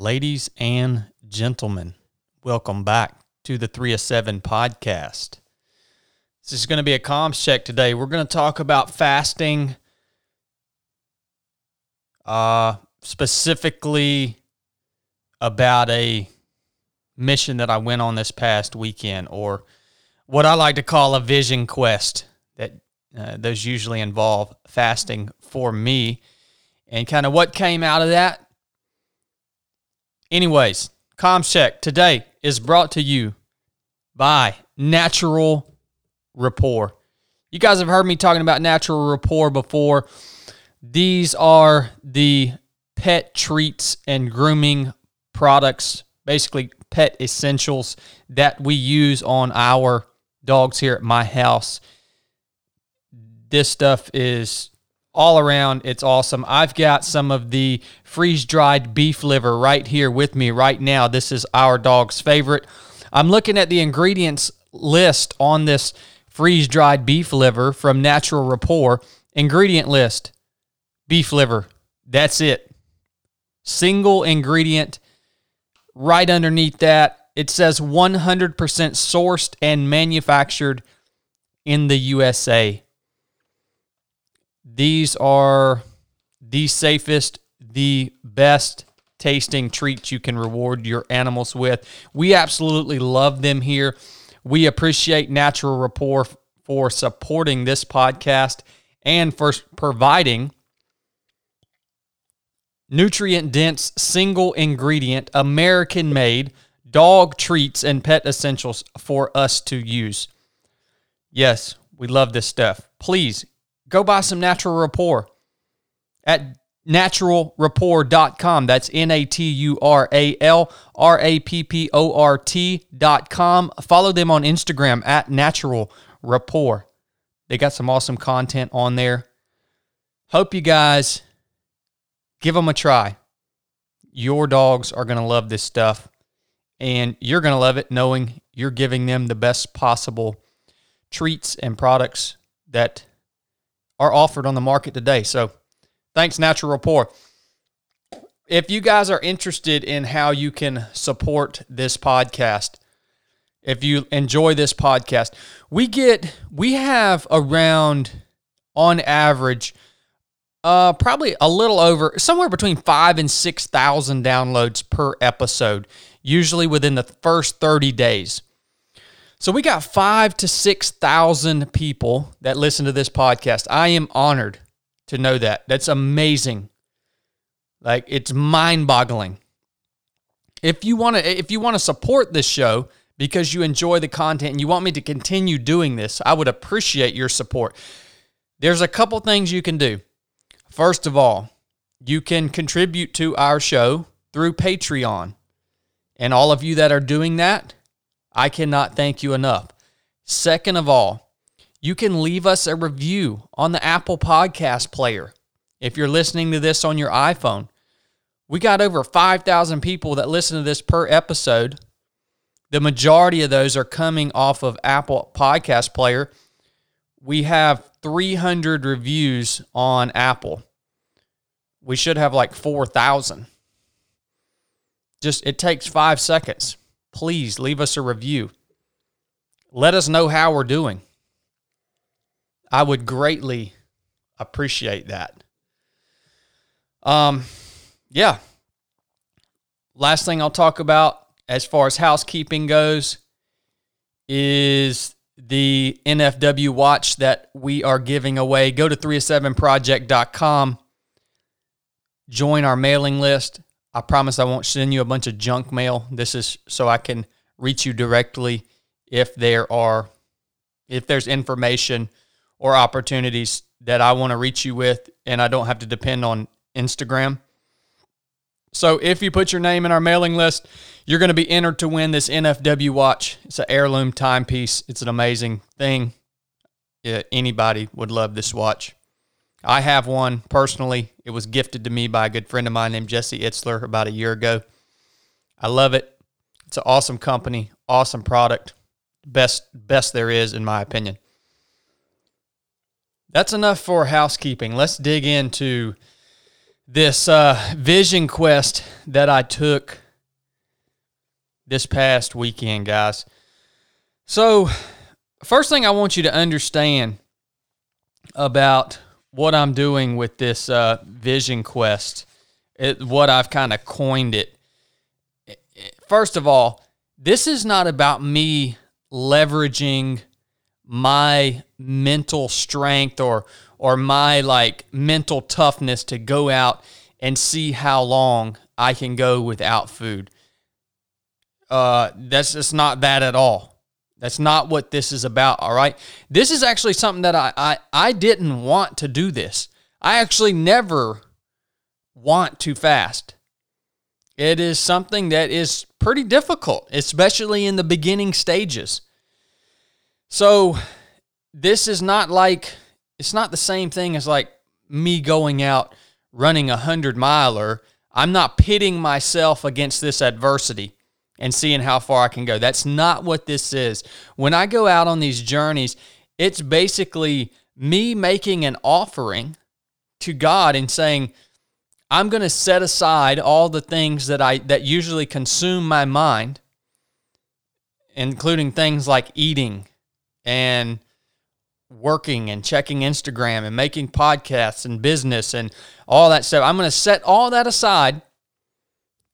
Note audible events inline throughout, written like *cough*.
Ladies and gentlemen, welcome back to the 3 of 7 podcast. This is going to be a comms check today. We're going to talk about fasting, uh, specifically about a mission that I went on this past weekend, or what I like to call a vision quest. That uh, those usually involve fasting for me, and kind of what came out of that Anyways, comms check today is brought to you by Natural Rapport. You guys have heard me talking about Natural Rapport before. These are the pet treats and grooming products, basically pet essentials that we use on our dogs here at my house. This stuff is all around. It's awesome. I've got some of the freeze dried beef liver right here with me right now. This is our dog's favorite. I'm looking at the ingredients list on this freeze dried beef liver from Natural Rapport. Ingredient list beef liver. That's it. Single ingredient. Right underneath that, it says 100% sourced and manufactured in the USA. These are the safest, the best tasting treats you can reward your animals with. We absolutely love them here. We appreciate Natural Rapport for supporting this podcast and for providing nutrient dense, single ingredient, American made dog treats and pet essentials for us to use. Yes, we love this stuff. Please go buy some Natural Rapport at naturalrapport.com. That's N A T U R A L R A P P O R T.com. Follow them on Instagram at Natural Rapport. They got some awesome content on there. Hope you guys give them a try. Your dogs are going to love this stuff, and you're going to love it knowing you're giving them the best possible treats and products that are offered on the market today. So thanks, Natural Rapport. If you guys are interested in how you can support this podcast, if you enjoy this podcast, we get we have around on average uh probably a little over somewhere between 5 and 6,000 downloads per episode, usually within the first 30 days. So we got five to 6,000 people that listen to this podcast. I am honored to know that. That's amazing. Like it's mind-boggling. If you want to if you want to support this show because you enjoy the content and you want me to continue doing this, I would appreciate your support. There's a couple things you can do. First of all, you can contribute to our show through Patreon. And all of you that are doing that, I cannot thank you enough. Second of all, you can leave us a review on the Apple Podcast Player. If you're listening to this on your iPhone, we got over 5,000 people that listen to this per episode. The majority of those are coming off of Apple Podcast Player. We have 300 reviews on Apple. We should have like 4,000. Just it takes 5 seconds please leave us a review. Let us know how we're doing. I would greatly appreciate that. Um, yeah. Last thing I'll talk about as far as housekeeping goes is the NFW watch that we are giving away. Go to 307project.com, join our mailing list. I promise I won't send you a bunch of junk mail. This is so I can reach you directly if there are if there's information or opportunities that I want to reach you with and I don't have to depend on Instagram. So if you put your name in our mailing list, you're going to be entered to win this NFW watch. It's an heirloom timepiece. It's an amazing thing. Yeah, anybody would love this watch. I have one personally. It was gifted to me by a good friend of mine named Jesse Itzler about a year ago. I love it. It's an awesome company, awesome product. Best best there is in my opinion. That's enough for housekeeping. Let's dig into this uh, vision quest that I took this past weekend, guys. So, first thing I want you to understand about what I'm doing with this uh, vision quest, it, what I've kind of coined it. First of all, this is not about me leveraging my mental strength or or my like mental toughness to go out and see how long I can go without food. Uh, that's just not that at all. That's not what this is about. All right. This is actually something that I, I, I didn't want to do this. I actually never want to fast. It is something that is pretty difficult, especially in the beginning stages. So, this is not like it's not the same thing as like me going out running a hundred miler. I'm not pitting myself against this adversity and seeing how far I can go. That's not what this is. When I go out on these journeys, it's basically me making an offering to God and saying, I'm going to set aside all the things that I that usually consume my mind, including things like eating and working and checking Instagram and making podcasts and business and all that stuff. I'm going to set all that aside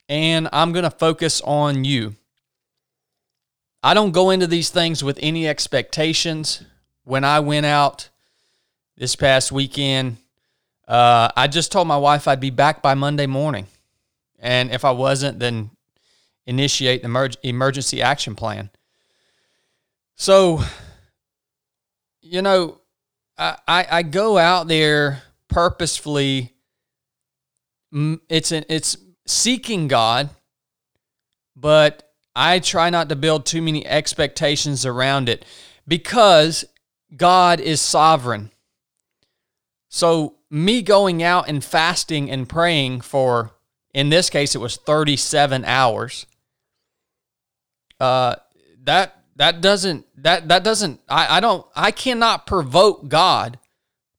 and I'm going to focus on you. I don't go into these things with any expectations. When I went out this past weekend, uh, I just told my wife I'd be back by Monday morning. And if I wasn't, then initiate the emergency action plan. So you know, I, I, go out there purposefully. It's an, it's seeking God, but I try not to build too many expectations around it because God is sovereign. So me going out and fasting and praying for, in this case, it was 37 hours. Uh, that that doesn't that that doesn't I, I don't I cannot provoke God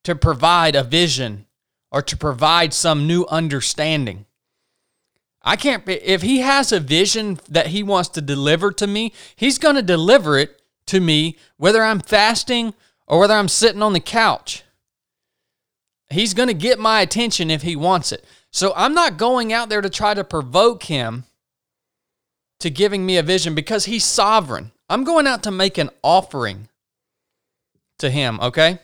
to provide a vision or to provide some new understanding. I can't if he has a vision that he wants to deliver to me, he's going to deliver it to me whether I'm fasting or whether I'm sitting on the couch. He's going to get my attention if he wants it. So I'm not going out there to try to provoke him to giving me a vision because he's sovereign. I'm going out to make an offering to him, okay?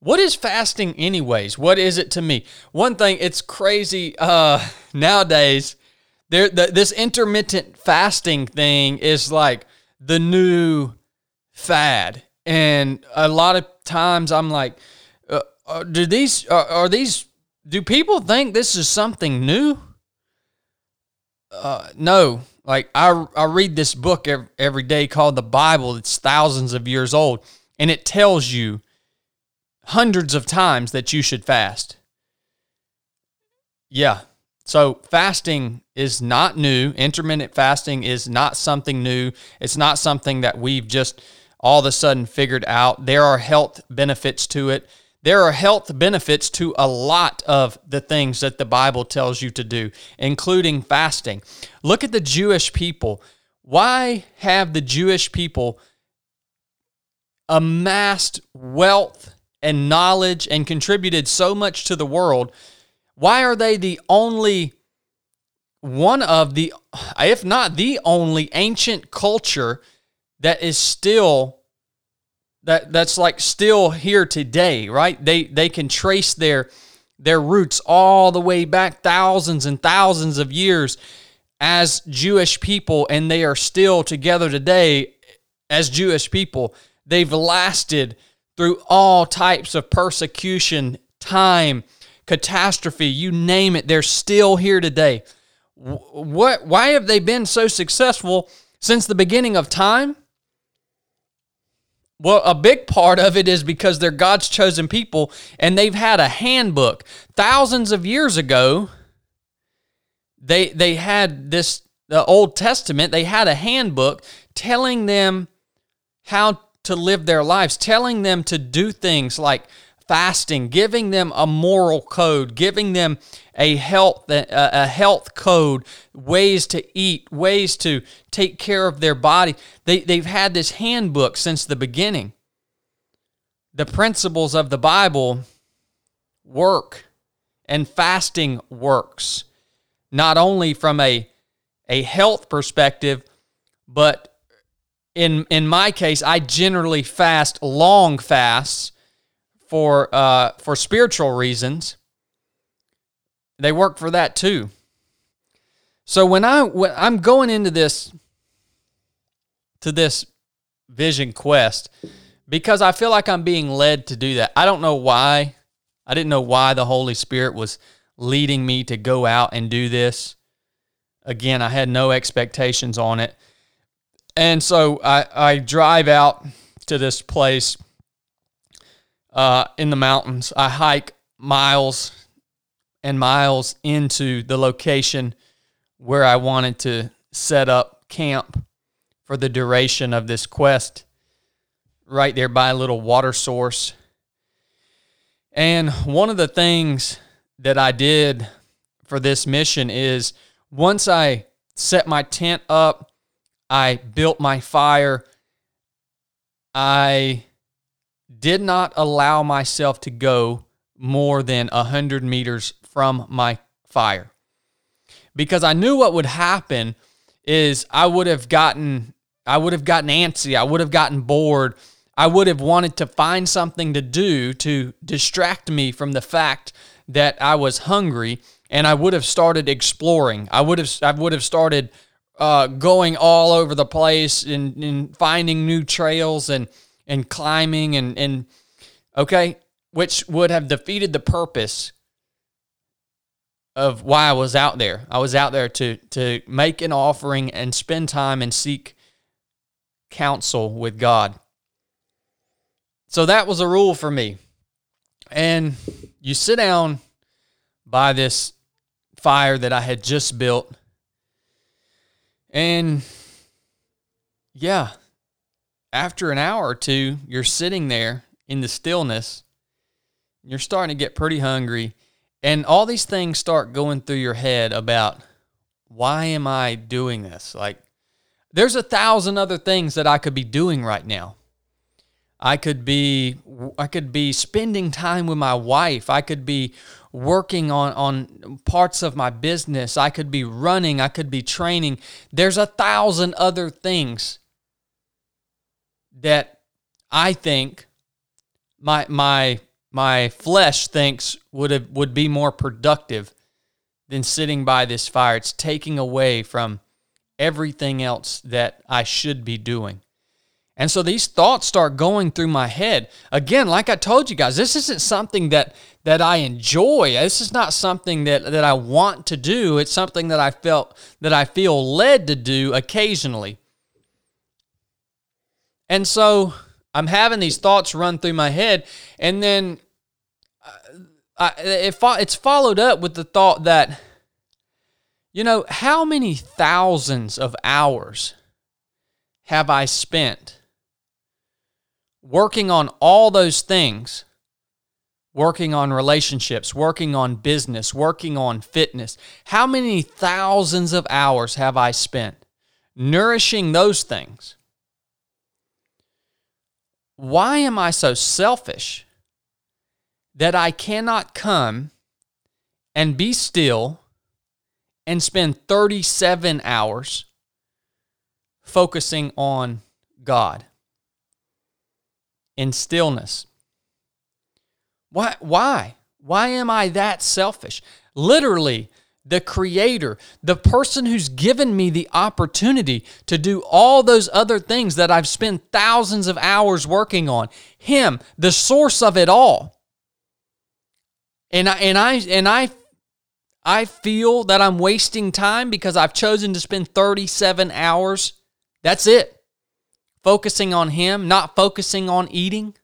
What is fasting anyways? What is it to me? One thing, it's crazy uh nowadays there the, this intermittent fasting thing is like the new fad. And a lot of times I'm like uh, uh do these uh, are these do people think this is something new? Uh, no, like I, I read this book every, every day called the Bible. It's thousands of years old, and it tells you hundreds of times that you should fast. Yeah. So fasting is not new. Intermittent fasting is not something new. It's not something that we've just all of a sudden figured out. There are health benefits to it. There are health benefits to a lot of the things that the Bible tells you to do, including fasting. Look at the Jewish people. Why have the Jewish people amassed wealth and knowledge and contributed so much to the world? Why are they the only one of the, if not the only ancient culture that is still that that's like still here today, right? They they can trace their their roots all the way back thousands and thousands of years as Jewish people and they are still together today as Jewish people. They've lasted through all types of persecution, time, catastrophe, you name it. They're still here today. What why have they been so successful since the beginning of time? Well, a big part of it is because they're God's chosen people and they've had a handbook. Thousands of years ago, they they had this the Old Testament, they had a handbook telling them how to live their lives, telling them to do things like fasting, giving them a moral code, giving them a health a health code, ways to eat, ways to take care of their body. They they've had this handbook since the beginning. The principles of the Bible work and fasting works not only from a a health perspective but in in my case I generally fast long fasts for uh, for spiritual reasons. They work for that too. So when I when I'm going into this to this vision quest because I feel like I'm being led to do that. I don't know why. I didn't know why the Holy Spirit was leading me to go out and do this. Again, I had no expectations on it. And so I, I drive out to this place uh, in the mountains. I hike miles and miles into the location where I wanted to set up camp for the duration of this quest, right there by a little water source. And one of the things that I did for this mission is once I set my tent up, I built my fire, I did not allow myself to go more than 100 meters from my fire because I knew what would happen is I would have gotten I would have gotten antsy, I would have gotten bored. I would have wanted to find something to do to distract me from the fact that I was hungry and I would have started exploring. I would have I would have started uh, going all over the place and, and finding new trails and and climbing and and okay, which would have defeated the purpose of why I was out there. I was out there to to make an offering and spend time and seek counsel with God. So that was a rule for me. And you sit down by this fire that I had just built. And yeah, after an hour or two, you're sitting there in the stillness. You're starting to get pretty hungry. And all these things start going through your head about why am I doing this? Like, there's a thousand other things that I could be doing right now. I could be I could be spending time with my wife. I could be working on on parts of my business. I could be running, I could be training. There's a thousand other things that I think my my my flesh thinks would have would be more productive than sitting by this fire. It's taking away from everything else that I should be doing. And so these thoughts start going through my head. Again, like I told you guys, this isn't something that that I enjoy. This is not something that, that I want to do. It's something that I felt that I feel led to do occasionally. And so I'm having these thoughts run through my head, and then uh, I, it, it's followed up with the thought that, you know, how many thousands of hours have I spent working on all those things? Working on relationships, working on business, working on fitness. How many thousands of hours have I spent nourishing those things? Why am I so selfish that I cannot come and be still and spend 37 hours focusing on God in stillness? Why? Why? Why am I that selfish? Literally, the creator, the person who's given me the opportunity to do all those other things that I've spent thousands of hours working on. Him, the source of it all. And I and I and I I feel that I'm wasting time because I've chosen to spend 37 hours. That's it. Focusing on him, not focusing on eating,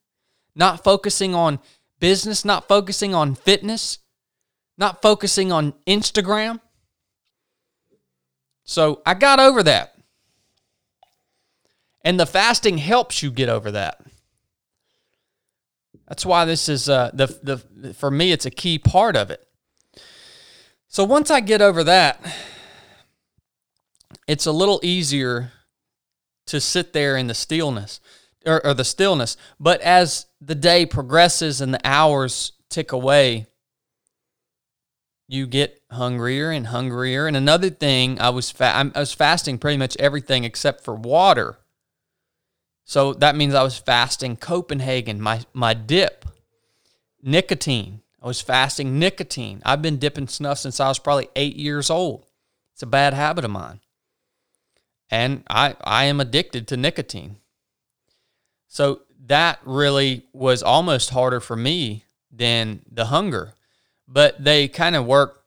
not focusing on business, not focusing on fitness not focusing on Instagram. So I got over that. And the fasting helps you get over that. That's why this is uh, the the for me it's a key part of it. So once I get over that, it's a little easier to sit there in the stillness or, or the stillness. But as the day progresses and the hours tick away, you get hungrier and hungrier. And another thing, I was fa- I was fasting pretty much everything except for water. So that means I was fasting Copenhagen, my my dip, nicotine. I was fasting nicotine. I've been dipping snuff since I was probably eight years old. It's a bad habit of mine. And I, I am addicted to nicotine. So that really was almost harder for me than the hunger. But they kind of work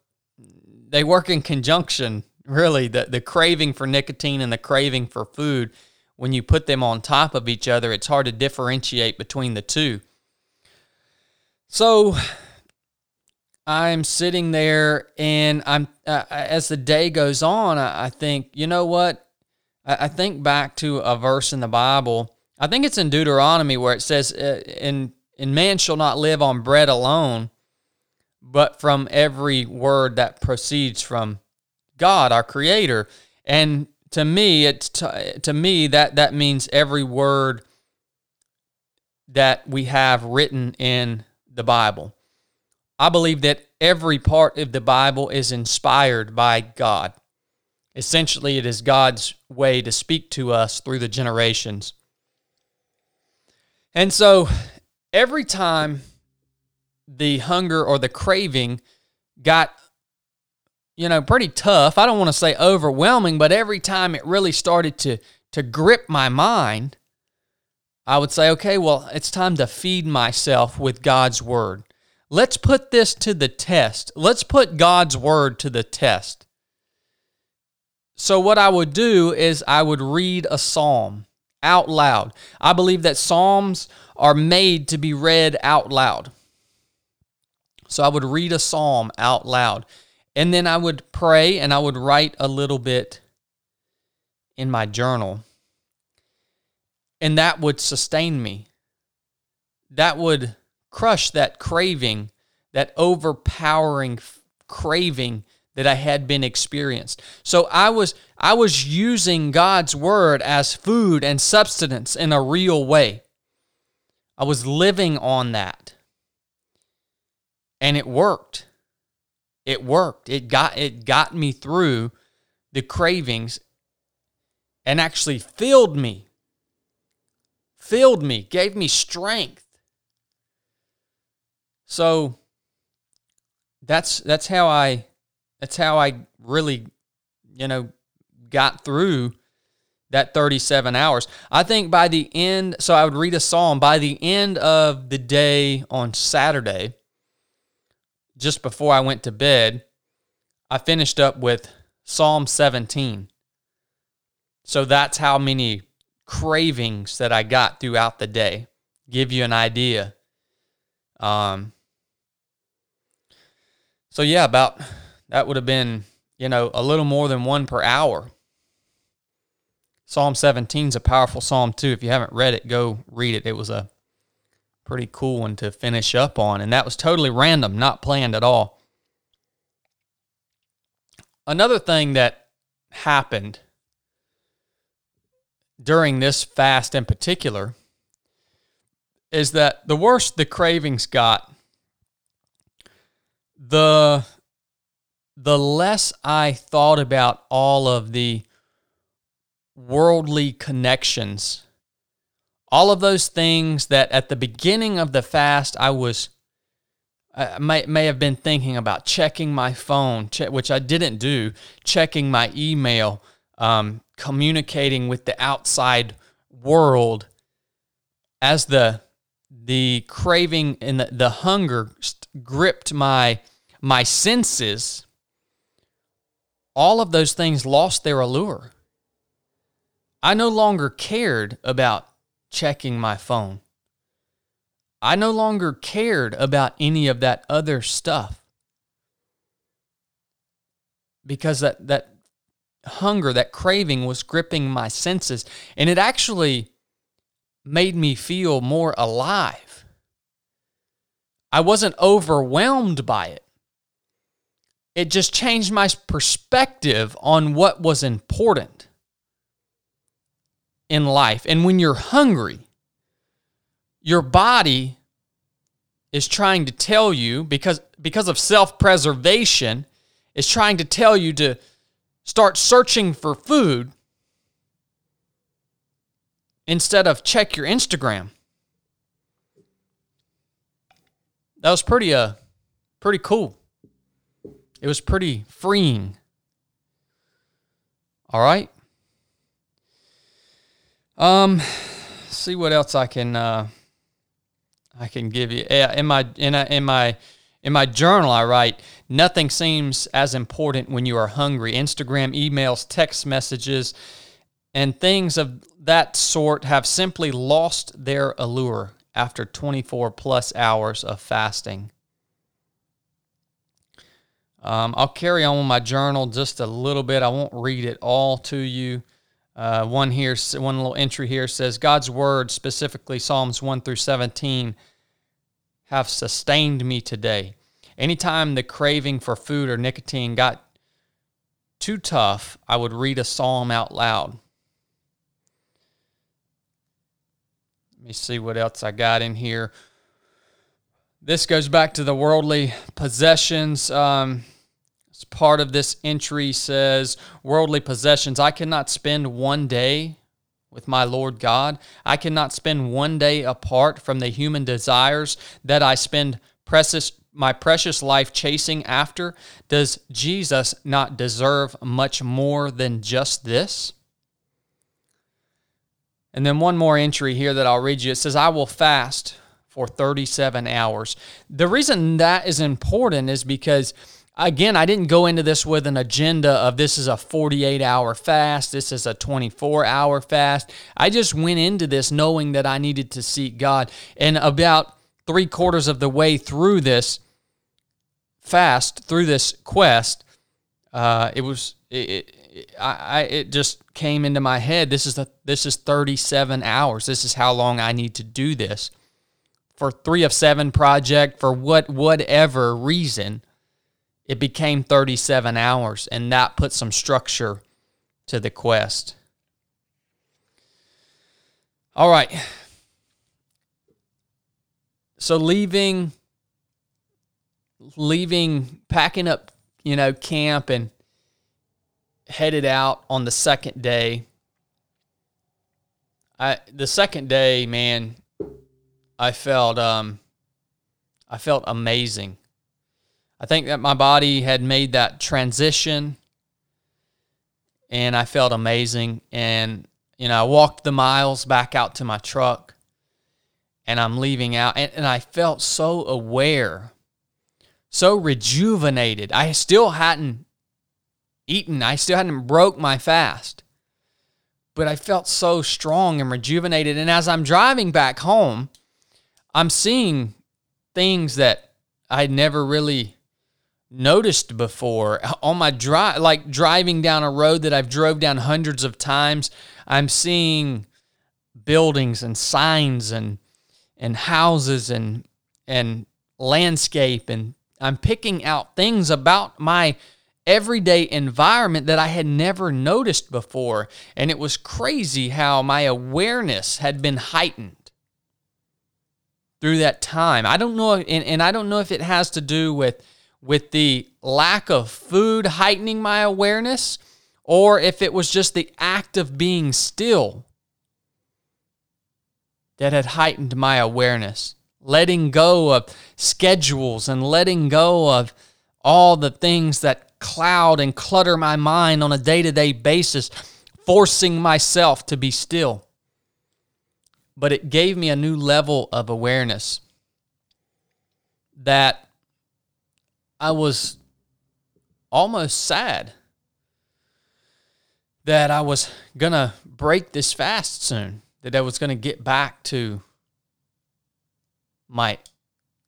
they work in conjunction, really. The the craving for nicotine and the craving for food when you put them on top of each other, it's hard to differentiate between the two. So I'm sitting there, and I'm uh, as the day goes on, I, I think, you know what? I, think back to a verse in the Bible. I think it's in Deuteronomy where it says, uh, "In in man shall not live on bread alone, but from every word that proceeds from God, our Creator." And to me, it's to, to me that that means every word that we have written in the Bible. I believe that every part of the Bible is inspired by God. Essentially, it is God's way to speak to us through the generations. And so, every time the hunger or the craving got you know, pretty tough. I don't want to say overwhelming, but every time it really started to to grip my mind, I would say, okay, well, it's time to feed myself with God's word. Let's put this to the test. Let's put God's word to the test. So, what I would do is I would read a psalm out loud. I believe that psalms are made to be read out loud. So, I would read a psalm out loud. And then I would pray and I would write a little bit in my journal. And that would sustain me. That would crush that craving, that overpowering craving that I had been experienced. So I was I was using God's word as food and substance in a real way. I was living on that. And it worked. It worked. It got it got me through the cravings and actually filled me. Filled me, gave me strength. So that's that's how I that's how I really, you know, got through that 37 hours. I think by the end, so I would read a psalm by the end of the day on Saturday, just before I went to bed, I finished up with Psalm 17. So that's how many cravings that I got throughout the day. Give you an idea. Um, so yeah, about that would have been, you know, a little more than one per hour. Psalm 17 is a powerful psalm too. If you haven't read it, go read it. It was a pretty cool one to finish up on. And that was totally random, not planned at all. Another thing that happened during this fast in particular is that the worse the cravings got, the the less I thought about all of the worldly connections all of those things that at the beginning of the fast I was I may may have been thinking about checking my phone, which I didn't do, checking my email, um, communicating with the outside world. As the the craving and the, the hunger gripped my my senses, all of those things lost their allure. I no longer cared about checking my phone. I no longer cared about any of that other stuff because that, that hunger, that craving was gripping my senses. And it actually made me feel more alive. I wasn't overwhelmed by it. It just changed my perspective on what was important in life. And when you're hungry, your body is trying to tell you because because of self-preservation is trying to tell you to start searching for food instead of check your Instagram. That was pretty uh pretty cool. It was pretty freeing. All right. Um see what else I can uh I can give you. In my in a, in my in my journal, I write nothing seems as important when you are hungry. Instagram, emails, text messages, and things of that sort have simply lost their allure after 24 plus hours of fasting. Um, I'll carry on with my journal just a little bit. I won't read it all to you. Uh, one here, one little entry here says God's word, specifically Psalms 1 through 17, have sustained me today. Anytime the craving for food or nicotine got too tough, I would read a psalm out loud. Let me see what else I got in here. This goes back to the worldly possessions. Um, part of this entry says worldly possessions. I cannot spend one day with my Lord God. I cannot spend one day apart from the human desires that I spend precious my precious life chasing after. Does Jesus not deserve much more than just this? And then one more entry here that I'll read you. It says, I will fast for 37 hours. The reason that is important is because again, I didn't go into this with an agenda of this is a 48 hour fast, this is a 24 hour fast. I just went into this knowing that I needed to seek God. And about three quarters of the way through this fast, through this quest, uh, it was it, it, I, I it just came into my head. This is the this is 37 hours. This is how long I need to do this for three of seven project for what whatever reason it became 37 hours, and that put some structure to the quest. All right. So leaving leaving packing up, you know, camp and headed out on the second day. I the second day, man, I felt um I felt amazing. I think that my body had made that transition and I felt amazing. And, you know, I walked the miles back out to my truck and I'm leaving out. And, and I felt so aware, so rejuvenated. I still hadn't eaten, I still hadn't broke my fast. But I felt so strong and rejuvenated. And as I'm driving back home, I'm seeing things that I'd never really noticed before. On my drive like driving down a road that I've drove down hundreds of times I'm seeing buildings and signs and and houses and and landscape and I'm picking out things about my everyday environment that I had never noticed before. And it was crazy how my awareness had been heightened through that time I don't know and, and I don't know if it has to do with with the lack of food heightening my awareness or if it was just the act of being still that had heightened my awareness. Letting go of schedules and letting go of all the things that cloud and clutter my mind on a day to day basis, forcing myself to be still. But it gave me a new level of awareness that I was almost sad that I was going to break this fast soon, that I was going to get back to my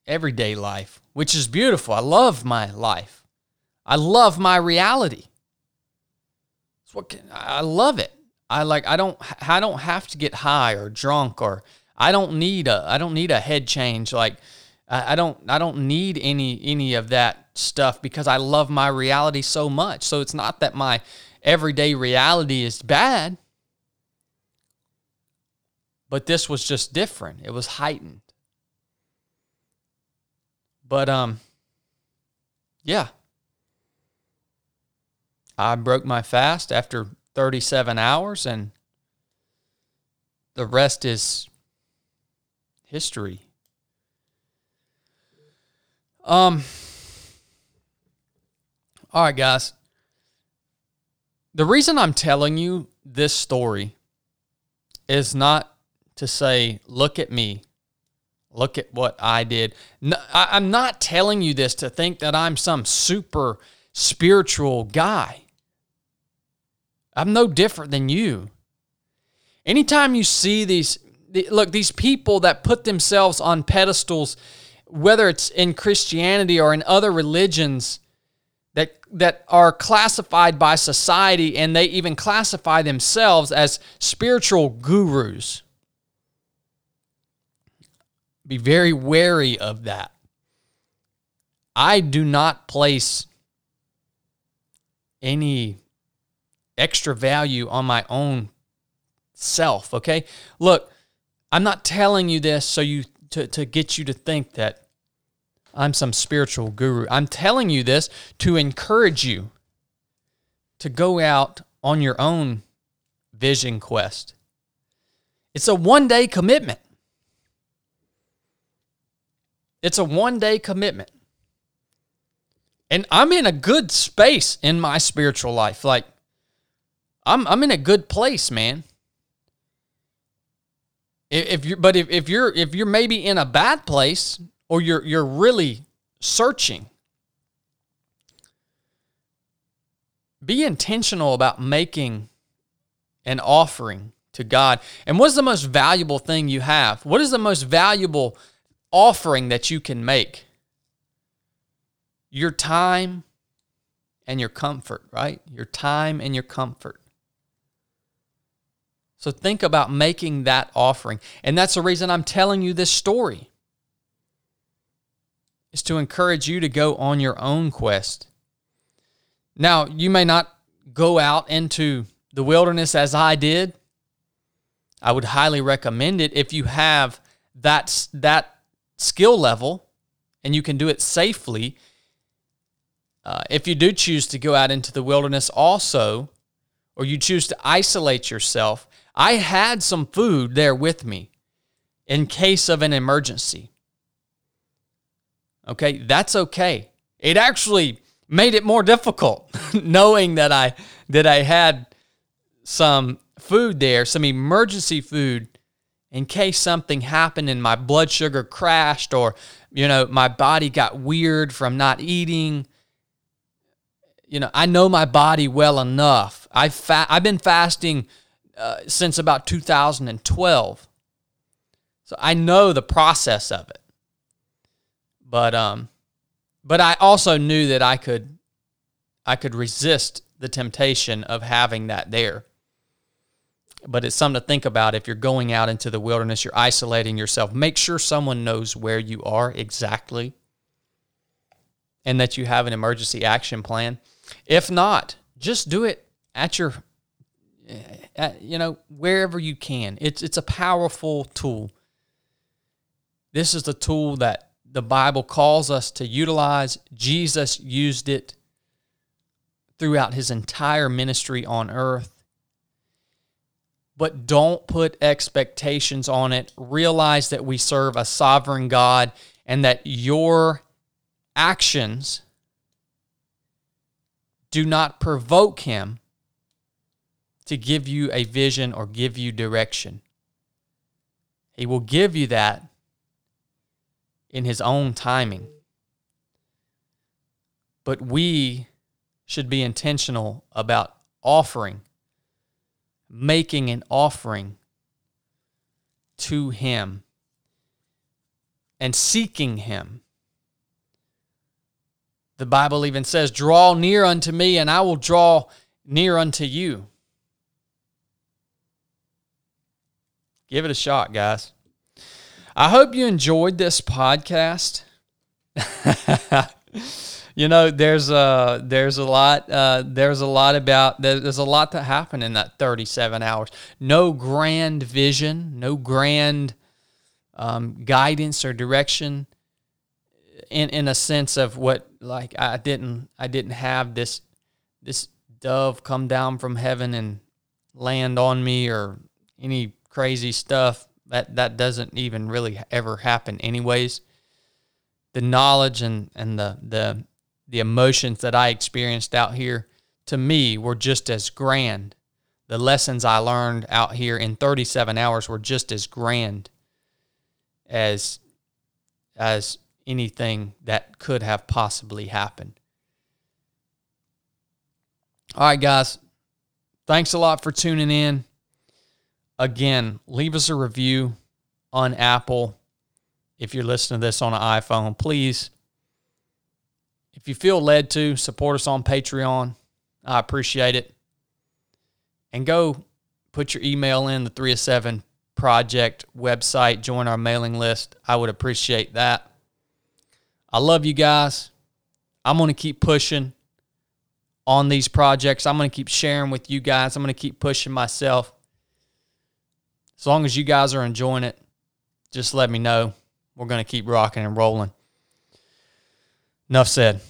everyday life, which is beautiful. I love my life. I love my reality. It's what I love it. I like I don't I don't have to get high or drunk or I don't need a I don't need a head change like I, I don't I don't need any any of that stuff because I love my reality so much. So it's not that my everyday reality is bad. But this was just different. It was heightened. But um yeah. I broke my fast after 37 hours and the rest is history. Um All right guys. The reason I'm telling you this story is not to say look at me. Look at what I did. No, I, I'm not telling you this to think that I'm some super spiritual guy. I'm no different than you. Anytime you see these, look, these people that put themselves on pedestals, whether it's in Christianity or in other religions that, that are classified by society and they even classify themselves as spiritual gurus. Be very wary of that. I do not place any extra value on my own self, okay? Look, I'm not telling you this so you to, to get you to think that I'm some spiritual guru. I'm telling you this to encourage you to go out on your own vision quest. It's a one day commitment. It's a one day commitment. And I'm in a good space in my spiritual life. Like, I'm, I'm in a good place, man. If you're, but if, if you're if you're maybe in a bad place or you're you're really searching, be intentional about making an offering to God. And what's the most valuable thing you have? What is the most valuable offering that you can make? Your time and your comfort, right? Your time and your comfort. So think about making that offering. And that's the reason I'm telling you this story. Is to encourage you to go on your own quest. Now, you may not go out into the wilderness as I did. I would highly recommend it if you have that that skill level and you can do it safely. Uh, if you do choose to go out into the wilderness also, or you choose to isolate yourself, I had some food there with me in case of an emergency. Okay, that's okay. It actually made it more difficult *laughs* knowing that I that I had some food there, some emergency food in case something happened and my blood sugar crashed or you know, my body got weird from not eating. You know, I know my body well enough. I fa- I've been fasting uh, since about 2012. So I know the process of it. But um but I also knew that I could I could resist the temptation of having that there. But it's something to think about if you're going out into the wilderness, you're isolating yourself. Make sure someone knows where you are exactly and that you have an emergency action plan. If not, just do it at your Uh, you know, wherever you can. It's it's a powerful tool. This is the tool that the Bible calls us to utilize. Jesus used it throughout his entire ministry on earth. But don't put expectations on it. Realize that we serve a sovereign God and that your actions do not provoke him to give you a vision or give you direction. He will give you that in His own timing. But we should be intentional about offering, making an offering to Him and seeking Him. The Bible even says, Draw near unto me, and I will draw near unto you. Give it a shot, guys. I hope you enjoyed this podcast. *laughs* you know, there's a there's a lot uh, there's a lot about there's a lot that happened in that 37 hours. No grand vision, no grand um, guidance or direction. In in a sense of what like I didn't I didn't have this this dove come down from heaven and land on me or any crazy stuff that that doesn't even really ever happen anyways. The knowledge and and the the the emotions that I experienced out here to me were just as grand. The lessons I learned out here in 37 hours were just as grand as as anything that could have possibly happened. All right guys. Thanks a lot for tuning in Again, leave us a review on Apple. If you're listening to this on an iPhone, please, if you feel led to, support us on Patreon. I appreciate it. And go put your email in the 3 of 7 project website, join our mailing list. I would appreciate that. I love you guys. I'm going to keep pushing on these projects. I'm going to keep sharing with you guys. I'm going to keep pushing myself. As long as you guys are enjoying it, just let me know. We're going to keep rocking and rolling. Enough said.